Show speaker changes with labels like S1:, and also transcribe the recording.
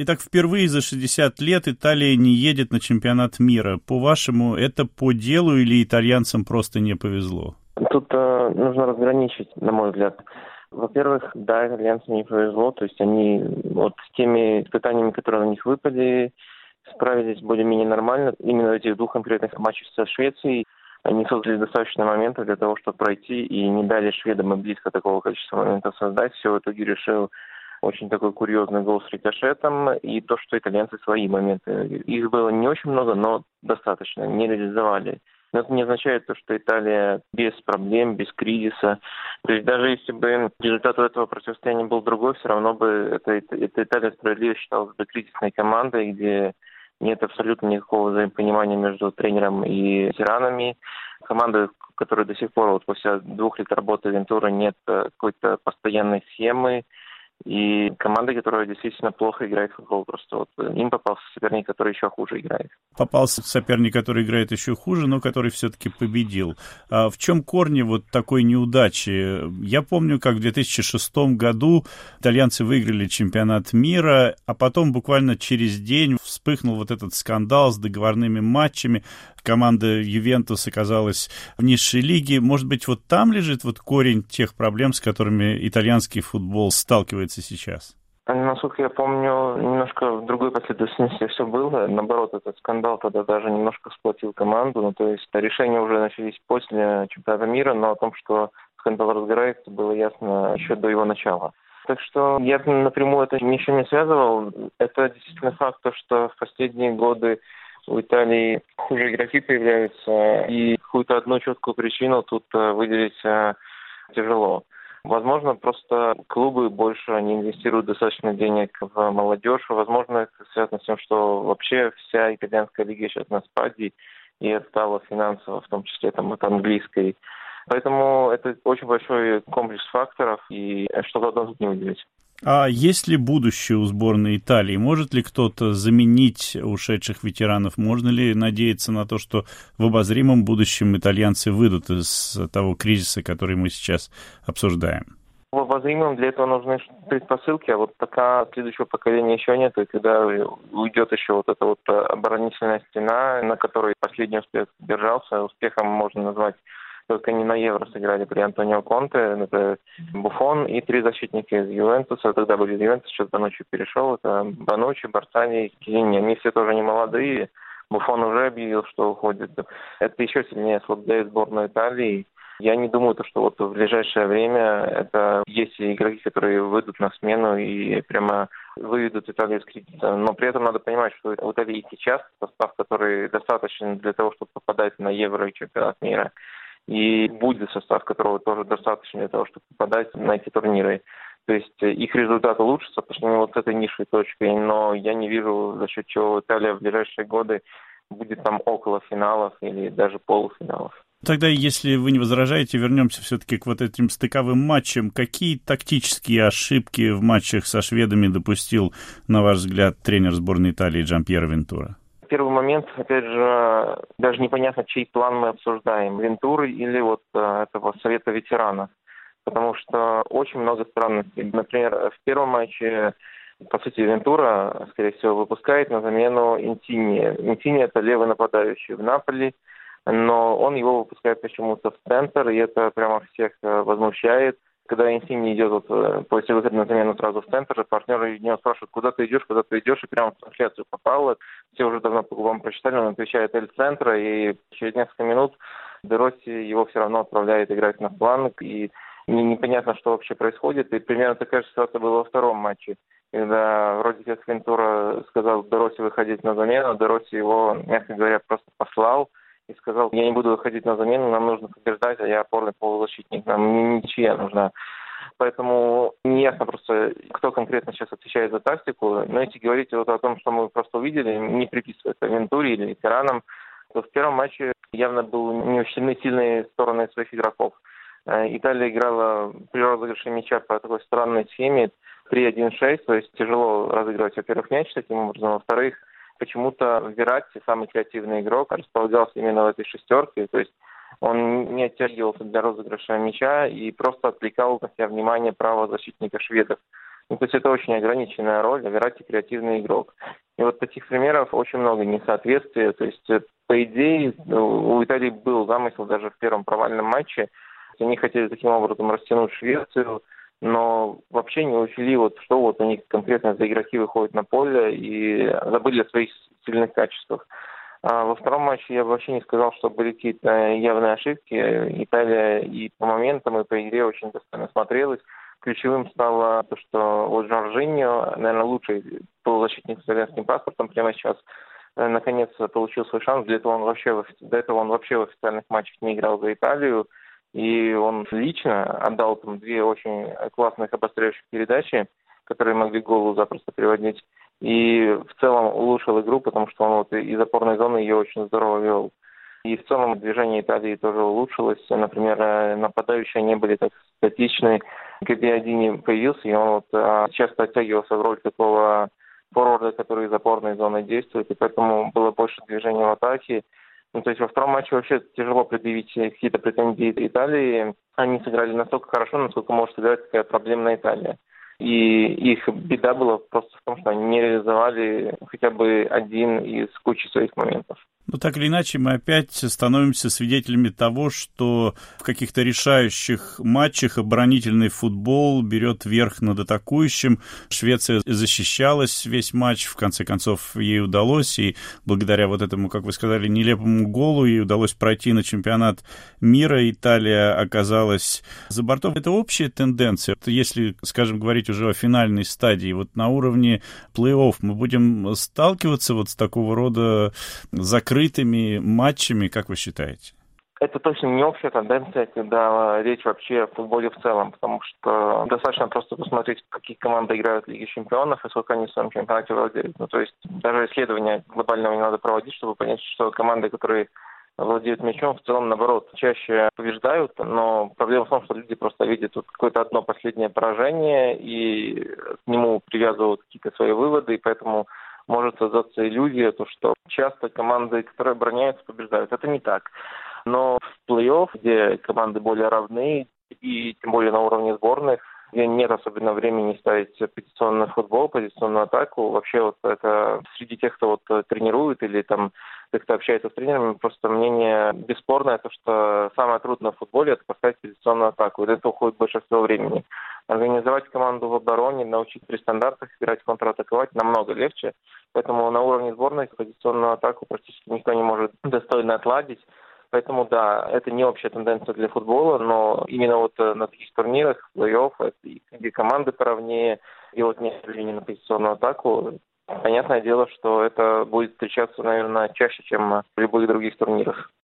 S1: Итак, впервые за 60 лет Италия не едет на чемпионат мира. По-вашему, это по делу или итальянцам просто не повезло?
S2: Тут э, нужно разграничить, на мой взгляд. Во-первых, да, итальянцам не повезло, то есть они вот с теми испытаниями, которые на них выпали, справились более-менее нормально. Именно в этих двух конкретных матчах со Швецией они создали достаточно моментов для того, чтобы пройти, и не дали шведам и близко такого количества моментов создать. Все в итоге решил очень такой курьезный гол с рикошетом, и то, что итальянцы свои моменты. Их было не очень много, но достаточно, не реализовали. Но это не означает то, что Италия без проблем, без кризиса. То есть даже если бы результат этого противостояния был другой, все равно бы это, это Италия справедливо считалась бы кризисной командой, где нет абсолютно никакого взаимопонимания между тренером и ветеранами. Команда, которая до сих пор, вот после двух лет работы Вентура, нет э, какой-то постоянной схемы, и команда, которая действительно плохо играет в футбол, просто вот э, им попался соперник, который еще хуже играет.
S1: Попался соперник, который играет еще хуже, но который все-таки победил. А в чем корни вот такой неудачи? Я помню, как в 2006 году итальянцы выиграли чемпионат мира, а потом буквально через день вспыхнул вот этот скандал с договорными матчами команда Ювентус оказалась в низшей лиге. Может быть, вот там лежит вот корень тех проблем, с которыми итальянский футбол сталкивается сейчас?
S2: Насколько я помню, немножко в другой последовательности все было. Наоборот, этот скандал тогда даже немножко сплотил команду. Ну, то есть решения уже начались после чемпионата мира, но о том, что скандал разгорается, было ясно еще до его начала. Так что я напрямую это ничего не связывал. Это действительно факт, то, что в последние годы у Италии хуже игроки появляются, и какую-то одну четкую причину тут э, выделить э, тяжело. Возможно, просто клубы больше не инвестируют достаточно денег в молодежь. Возможно, это связано с тем, что вообще вся итальянская лига сейчас на спаде и отстала финансово, в том числе там, от английской. Поэтому это очень большой комплекс факторов, и что-то тут не выделить.
S1: А есть ли будущее у сборной Италии? Может ли кто-то заменить ушедших ветеранов? Можно ли надеяться на то, что в обозримом будущем итальянцы выйдут из того кризиса, который мы сейчас обсуждаем?
S2: В обозримом для этого нужны предпосылки, а вот пока следующего поколения еще нет, и когда уйдет еще вот эта вот оборонительная стена, на которой последний успех держался, успехом можно назвать только не на Евро сыграли при Антонио Конте, это Буфон и три защитника из Ювентуса. Тогда были из Ювентуса, сейчас Банучи перешел. Это Банучи, Барцани и Кизини. Они все тоже не молодые. Буфон уже объявил, что уходит. Это еще сильнее ослабляет сборную Италии. Я не думаю, то, что вот в ближайшее время это есть игроки, которые выйдут на смену и прямо выведут Италию из кризиса. Но при этом надо понимать, что у Италии сейчас состав, который достаточно для того, чтобы попадать на Евро и чемпионат мира и будет состав, которого тоже достаточно для того, чтобы попадать на эти турниры. То есть э, их результаты улучшатся по сравнению вот с этой низшей точкой, но я не вижу, за счет чего Италия в ближайшие годы будет там около финалов или даже полуфиналов.
S1: Тогда, если вы не возражаете, вернемся все-таки к вот этим стыковым матчам. Какие тактические ошибки в матчах со шведами допустил, на ваш взгляд, тренер сборной Италии Джан Пьеро Вентура?
S2: Первый момент, опять же, даже непонятно, чей план мы обсуждаем, Вентуры или вот э, этого Совета ветеранов. Потому что очень много странностей. Например, в первом матче, по сути, Вентура, скорее всего, выпускает на замену Интини. Интини – это левый нападающий в Наполи, но он его выпускает почему-то в центр, и это прямо всех э, возмущает когда Инсини идет вот, э, после выхода на замену сразу в центр, партнеры него спрашивают, куда ты идешь, куда ты идешь, и прямо в трансляцию попало. Все уже давно по губам прочитали, он отвечает Эль центра, и через несколько минут Дероси его все равно отправляет играть на фланг, и непонятно, что вообще происходит. И примерно такая же ситуация была во втором матче, когда вроде как Вентура сказал Дероси выходить на замену, Дероси его, мягко говоря, просто послал, и сказал, я не буду выходить на замену, нам нужно побеждать, а я опорный полузащитник, нам ничья нужна. Поэтому не ясно просто, кто конкретно сейчас отвечает за тактику. Но если говорить вот о том, что мы просто увидели, не приписывая это Вентуре или ветеранам, то в первом матче явно был не учтены сильные стороны своих игроков. Э, Италия играла при розыгрыше мяча по такой странной схеме 3-1-6, то есть тяжело разыгрывать, во-первых, мяч таким образом, во-вторых, почему-то Вератти, самый креативный игрок, располагался именно в этой шестерке, то есть он не оттягивался для розыгрыша мяча и просто отвлекал на себя внимание правого защитника шведов. Ну, то есть это очень ограниченная роль, а Верати креативный игрок. И вот таких примеров очень много несоответствия. То есть, э, по идее, у Италии был замысел даже в первом провальном матче. Они хотели таким образом растянуть Швецию, но вообще не учли, вот, что вот у них конкретно за игроки выходят на поле и забыли о своих сильных качествах. А во втором матче я вообще не сказал, что были какие-то явные ошибки. Италия и по моментам, и по игре очень достойно смотрелась. Ключевым стало то, что вот Жоржиньо, наверное, лучший полузащитник с итальянским паспортом прямо сейчас, э, наконец получил свой шанс. Для этого он вообще, до этого он вообще в официальных матчах не играл за Италию. И он лично отдал там две очень классных обостряющих передачи, которые могли голову запросто приводить. И в целом улучшил игру, потому что он вот из опорной зоны ее очень здорово вел. И в целом движение Италии тоже улучшилось. Например, э, нападающие не были так статичны. Габиадини появился, и он вот а, часто оттягивался в роль такого форварда, который из опорной зоны действует, и поэтому было больше движения в атаке. Ну, то есть во втором матче вообще тяжело предъявить какие-то претензии Италии. Они сыграли настолько хорошо, насколько может сыграть такая проблемная Италия. И их беда была просто в том, что они не реализовали хотя бы один из кучи своих моментов.
S1: Но так или иначе, мы опять становимся свидетелями того, что в каких-то решающих матчах оборонительный футбол берет верх над атакующим. Швеция защищалась весь матч, в конце концов ей удалось, и благодаря вот этому, как вы сказали, нелепому голу ей удалось пройти на чемпионат мира. Италия оказалась за бортом. Это общая тенденция. Если, скажем, говорить уже о финальной стадии, вот на уровне плей-офф мы будем сталкиваться вот с такого рода закрытыми закрытыми матчами, как вы считаете?
S2: Это точно не общая тенденция, когда речь вообще о футболе в целом, потому что достаточно просто посмотреть, какие команды играют в Лиге Чемпионов и сколько они в своем чемпионате владеют. Ну, то есть даже исследования глобального не надо проводить, чтобы понять, что команды, которые владеют мячом, в целом, наоборот, чаще побеждают, но проблема в том, что люди просто видят вот какое-то одно последнее поражение и к нему привязывают какие-то свои выводы, и поэтому может создаться иллюзия, то, что часто команды, которые обороняются, побеждают. Это не так. Но в плей-офф, где команды более равны, и тем более на уровне сборных, нет особенно времени ставить позиционный футбол, позиционную атаку. Вообще вот это среди тех, кто вот тренирует или там как-то общается с тренерами, просто мнение бесспорное, то, что самое трудное в футболе – это поставить позиционную атаку. И это уходит больше всего времени. Организовать команду в обороне, научить при стандартах играть, контратаковать намного легче. Поэтому на уровне сборной позиционную атаку практически никто не может достойно отладить. Поэтому, да, это не общая тенденция для футбола, но именно вот э, на таких турнирах, плей-офф, где команды поровнее, и вот нет времени на позиционную атаку, понятное дело, что это будет встречаться, наверное, чаще, чем в любых других турнирах.